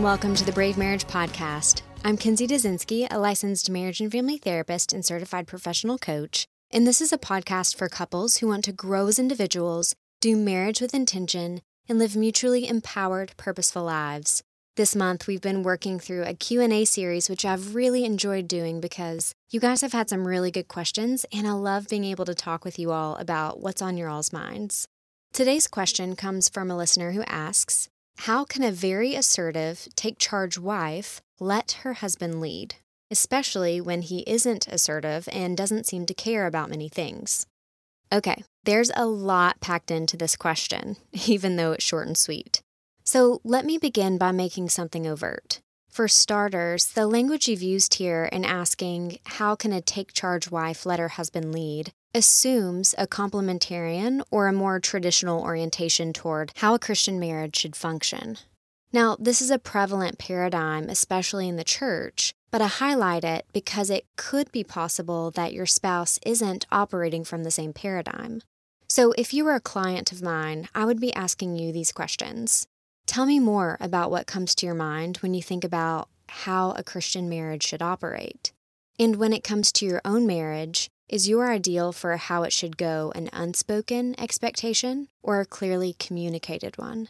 And welcome to the Brave Marriage Podcast. I'm Kinsey Dazinski, a licensed marriage and family therapist and certified professional coach, and this is a podcast for couples who want to grow as individuals, do marriage with intention, and live mutually empowered, purposeful lives. This month we've been working through a Q&A series which I've really enjoyed doing because you guys have had some really good questions and I love being able to talk with you all about what's on your all's minds. Today's question comes from a listener who asks, how can a very assertive, take charge wife let her husband lead, especially when he isn't assertive and doesn't seem to care about many things? Okay, there's a lot packed into this question, even though it's short and sweet. So let me begin by making something overt. For starters, the language you've used here in asking, How can a take charge wife let her husband lead? Assumes a complementarian or a more traditional orientation toward how a Christian marriage should function. Now, this is a prevalent paradigm, especially in the church, but I highlight it because it could be possible that your spouse isn't operating from the same paradigm. So, if you were a client of mine, I would be asking you these questions. Tell me more about what comes to your mind when you think about how a Christian marriage should operate. And when it comes to your own marriage, is your ideal for how it should go an unspoken expectation or a clearly communicated one?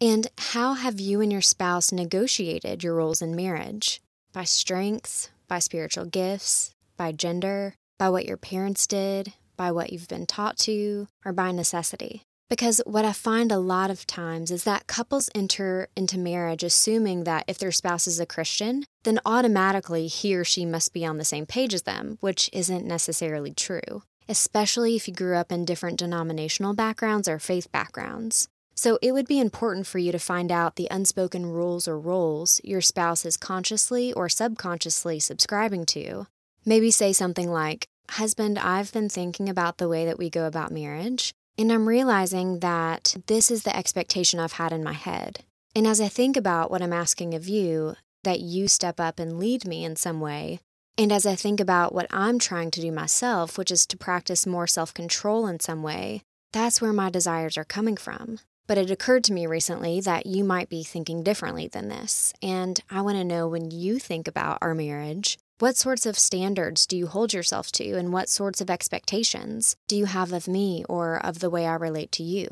And how have you and your spouse negotiated your roles in marriage? By strengths, by spiritual gifts, by gender, by what your parents did, by what you've been taught to, or by necessity? Because what I find a lot of times is that couples enter into marriage assuming that if their spouse is a Christian, then automatically he or she must be on the same page as them, which isn't necessarily true, especially if you grew up in different denominational backgrounds or faith backgrounds. So it would be important for you to find out the unspoken rules or roles your spouse is consciously or subconsciously subscribing to. Maybe say something like, Husband, I've been thinking about the way that we go about marriage. And I'm realizing that this is the expectation I've had in my head. And as I think about what I'm asking of you, that you step up and lead me in some way, and as I think about what I'm trying to do myself, which is to practice more self control in some way, that's where my desires are coming from. But it occurred to me recently that you might be thinking differently than this. And I want to know when you think about our marriage, what sorts of standards do you hold yourself to, and what sorts of expectations do you have of me or of the way I relate to you?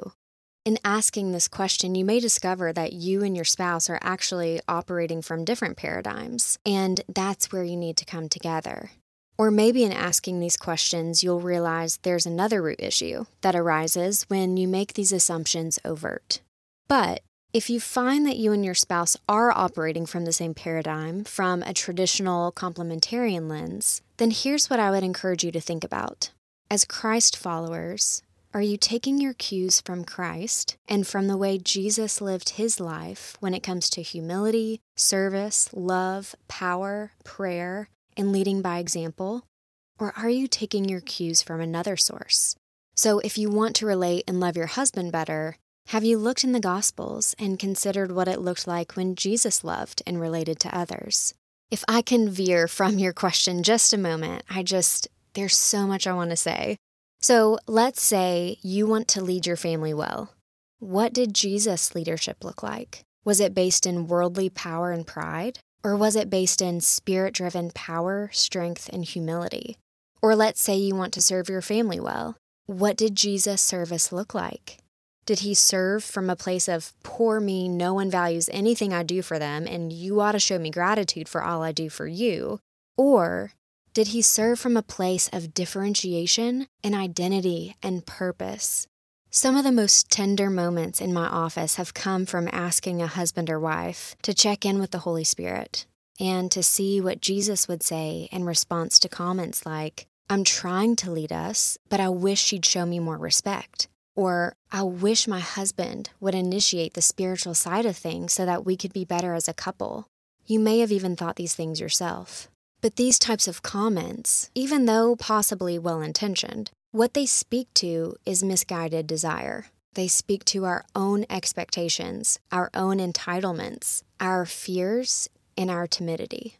In asking this question, you may discover that you and your spouse are actually operating from different paradigms, and that's where you need to come together. Or maybe in asking these questions, you'll realize there's another root issue that arises when you make these assumptions overt. But if you find that you and your spouse are operating from the same paradigm, from a traditional complementarian lens, then here's what I would encourage you to think about. As Christ followers, are you taking your cues from Christ and from the way Jesus lived his life when it comes to humility, service, love, power, prayer, and leading by example? Or are you taking your cues from another source? So, if you want to relate and love your husband better, have you looked in the Gospels and considered what it looked like when Jesus loved and related to others? If I can veer from your question just a moment, I just, there's so much I want to say. So let's say you want to lead your family well. What did Jesus' leadership look like? Was it based in worldly power and pride? Or was it based in spirit driven power, strength, and humility? Or let's say you want to serve your family well. What did Jesus' service look like? Did he serve from a place of poor me, no one values anything I do for them, and you ought to show me gratitude for all I do for you? Or did he serve from a place of differentiation and identity and purpose? Some of the most tender moments in my office have come from asking a husband or wife to check in with the Holy Spirit and to see what Jesus would say in response to comments like, I'm trying to lead us, but I wish she'd show me more respect. Or, I wish my husband would initiate the spiritual side of things so that we could be better as a couple. You may have even thought these things yourself. But these types of comments, even though possibly well intentioned, what they speak to is misguided desire. They speak to our own expectations, our own entitlements, our fears, and our timidity.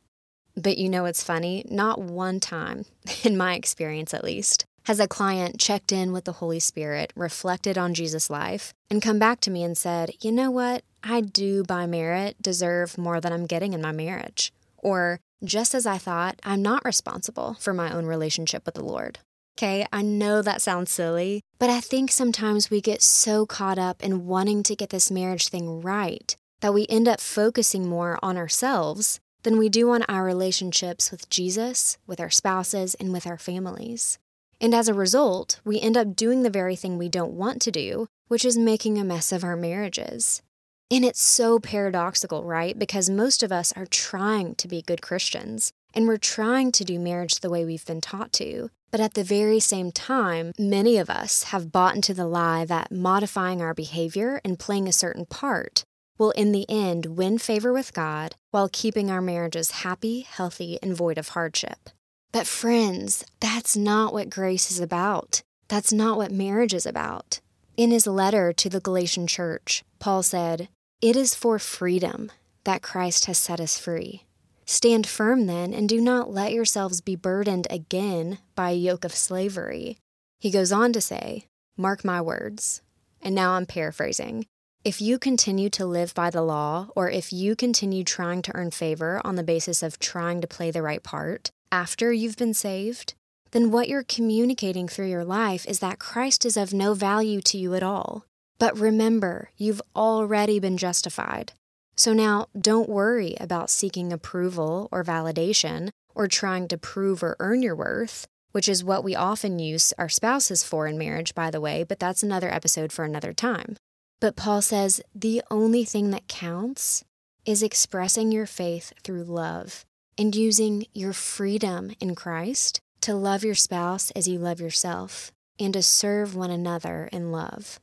But you know what's funny? Not one time, in my experience at least, has a client checked in with the Holy Spirit, reflected on Jesus' life, and come back to me and said, You know what? I do by merit deserve more than I'm getting in my marriage. Or, just as I thought, I'm not responsible for my own relationship with the Lord. Okay, I know that sounds silly, but I think sometimes we get so caught up in wanting to get this marriage thing right that we end up focusing more on ourselves than we do on our relationships with Jesus, with our spouses, and with our families. And as a result, we end up doing the very thing we don't want to do, which is making a mess of our marriages. And it's so paradoxical, right? Because most of us are trying to be good Christians and we're trying to do marriage the way we've been taught to. But at the very same time, many of us have bought into the lie that modifying our behavior and playing a certain part will, in the end, win favor with God while keeping our marriages happy, healthy, and void of hardship. But, friends, that's not what grace is about. That's not what marriage is about. In his letter to the Galatian church, Paul said, It is for freedom that Christ has set us free. Stand firm then, and do not let yourselves be burdened again by a yoke of slavery. He goes on to say, Mark my words. And now I'm paraphrasing. If you continue to live by the law, or if you continue trying to earn favor on the basis of trying to play the right part after you've been saved, then what you're communicating through your life is that Christ is of no value to you at all. But remember, you've already been justified. So now don't worry about seeking approval or validation or trying to prove or earn your worth, which is what we often use our spouses for in marriage, by the way, but that's another episode for another time. But Paul says the only thing that counts is expressing your faith through love and using your freedom in Christ to love your spouse as you love yourself and to serve one another in love.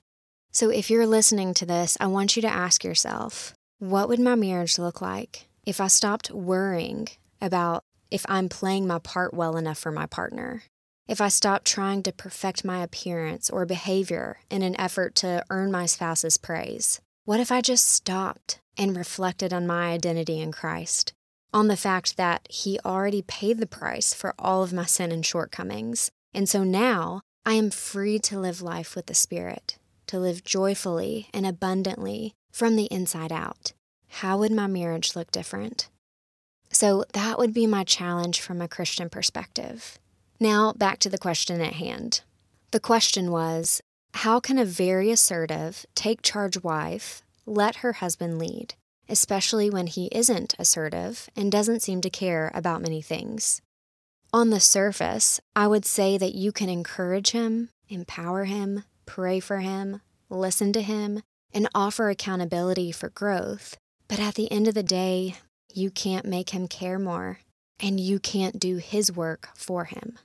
So if you're listening to this, I want you to ask yourself what would my marriage look like if I stopped worrying about if I'm playing my part well enough for my partner? If I stopped trying to perfect my appearance or behavior in an effort to earn my spouse's praise? What if I just stopped and reflected on my identity in Christ? On the fact that He already paid the price for all of my sin and shortcomings. And so now I am free to live life with the Spirit, to live joyfully and abundantly from the inside out. How would my marriage look different? So that would be my challenge from a Christian perspective. Now, back to the question at hand. The question was How can a very assertive, take charge wife let her husband lead, especially when he isn't assertive and doesn't seem to care about many things? On the surface, I would say that you can encourage him, empower him, pray for him, listen to him, and offer accountability for growth. But at the end of the day, you can't make him care more, and you can't do his work for him.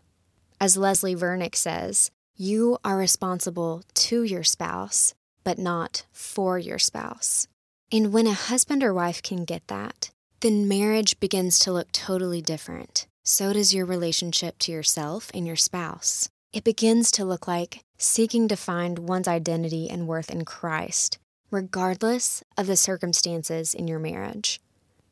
As Leslie Vernick says, you are responsible to your spouse, but not for your spouse. And when a husband or wife can get that, then marriage begins to look totally different. So does your relationship to yourself and your spouse. It begins to look like seeking to find one's identity and worth in Christ, regardless of the circumstances in your marriage.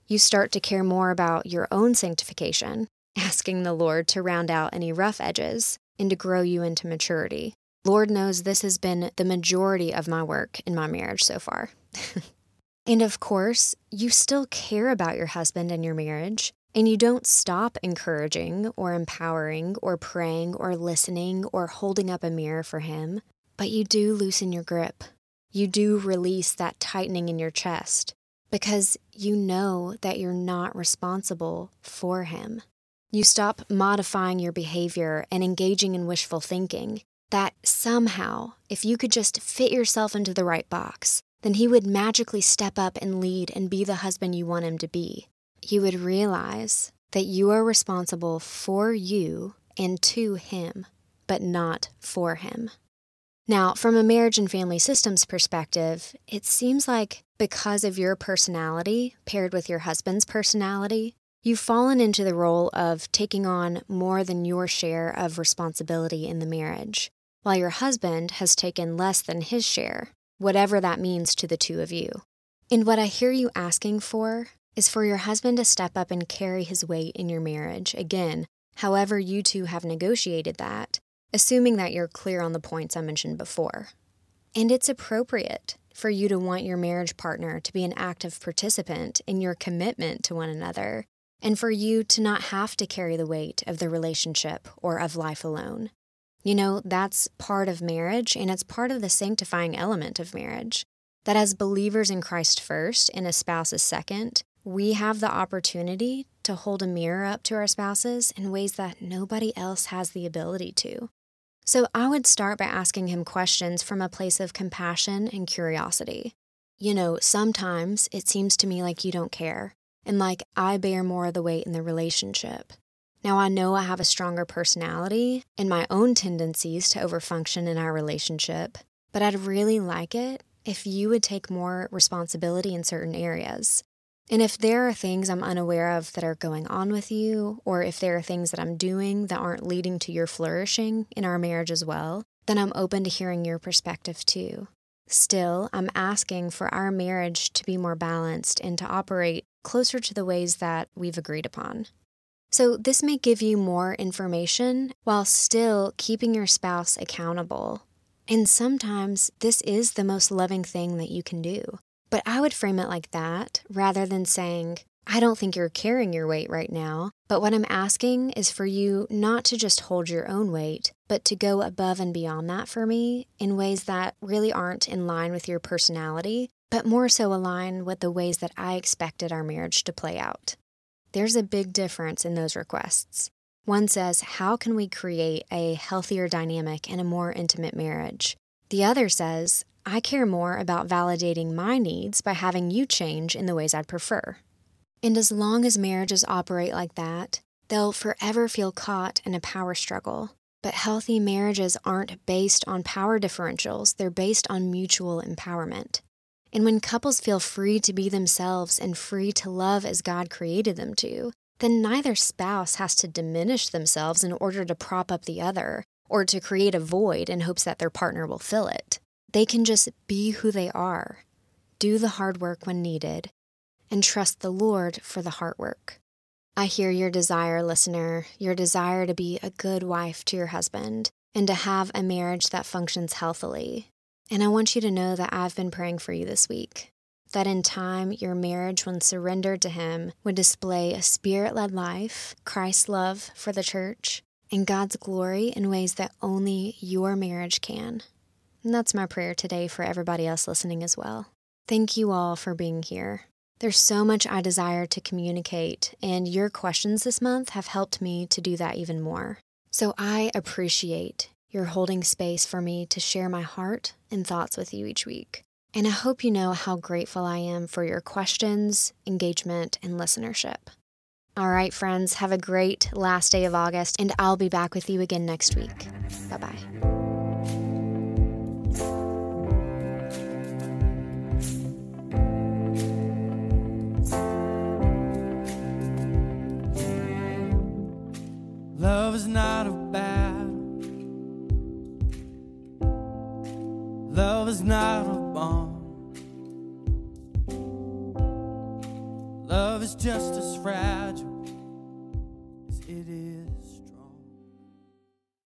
You start to care more about your own sanctification asking the Lord to round out any rough edges and to grow you into maturity. Lord knows this has been the majority of my work in my marriage so far. and of course, you still care about your husband and your marriage, and you don't stop encouraging or empowering or praying or listening or holding up a mirror for him, but you do loosen your grip. You do release that tightening in your chest because you know that you're not responsible for him. You stop modifying your behavior and engaging in wishful thinking. That somehow, if you could just fit yourself into the right box, then he would magically step up and lead and be the husband you want him to be. You would realize that you are responsible for you and to him, but not for him. Now, from a marriage and family systems perspective, it seems like because of your personality paired with your husband's personality, You've fallen into the role of taking on more than your share of responsibility in the marriage, while your husband has taken less than his share, whatever that means to the two of you. And what I hear you asking for is for your husband to step up and carry his weight in your marriage, again, however you two have negotiated that, assuming that you're clear on the points I mentioned before. And it's appropriate for you to want your marriage partner to be an active participant in your commitment to one another, and for you to not have to carry the weight of the relationship or of life alone. You know, that's part of marriage, and it's part of the sanctifying element of marriage. That as believers in Christ first and a spouse is second, we have the opportunity to hold a mirror up to our spouses in ways that nobody else has the ability to. So I would start by asking him questions from a place of compassion and curiosity. You know, sometimes it seems to me like you don't care, and like I bear more of the weight in the relationship. Now, I know I have a stronger personality and my own tendencies to overfunction in our relationship, but I'd really like it if you would take more responsibility in certain areas. And if there are things I'm unaware of that are going on with you, or if there are things that I'm doing that aren't leading to your flourishing in our marriage as well, then I'm open to hearing your perspective too. Still, I'm asking for our marriage to be more balanced and to operate closer to the ways that we've agreed upon. So, this may give you more information while still keeping your spouse accountable. And sometimes this is the most loving thing that you can do. But I would frame it like that rather than saying, I don't think you're carrying your weight right now. But what I'm asking is for you not to just hold your own weight, but to go above and beyond that for me in ways that really aren't in line with your personality, but more so align with the ways that I expected our marriage to play out. There's a big difference in those requests. One says, How can we create a healthier dynamic and a more intimate marriage? The other says, I care more about validating my needs by having you change in the ways I'd prefer. And as long as marriages operate like that, they'll forever feel caught in a power struggle. But healthy marriages aren't based on power differentials, they're based on mutual empowerment. And when couples feel free to be themselves and free to love as God created them to, then neither spouse has to diminish themselves in order to prop up the other or to create a void in hopes that their partner will fill it. They can just be who they are, do the hard work when needed, and trust the Lord for the hard work. I hear your desire, listener, your desire to be a good wife to your husband and to have a marriage that functions healthily. And I want you to know that I've been praying for you this week. That in time, your marriage, when surrendered to Him, would display a spirit led life, Christ's love for the church, and God's glory in ways that only your marriage can. And that's my prayer today for everybody else listening as well. Thank you all for being here. There's so much I desire to communicate, and your questions this month have helped me to do that even more. So I appreciate your holding space for me to share my heart and thoughts with you each week. And I hope you know how grateful I am for your questions, engagement, and listenership. All right, friends, have a great last day of August, and I'll be back with you again next week. Bye bye.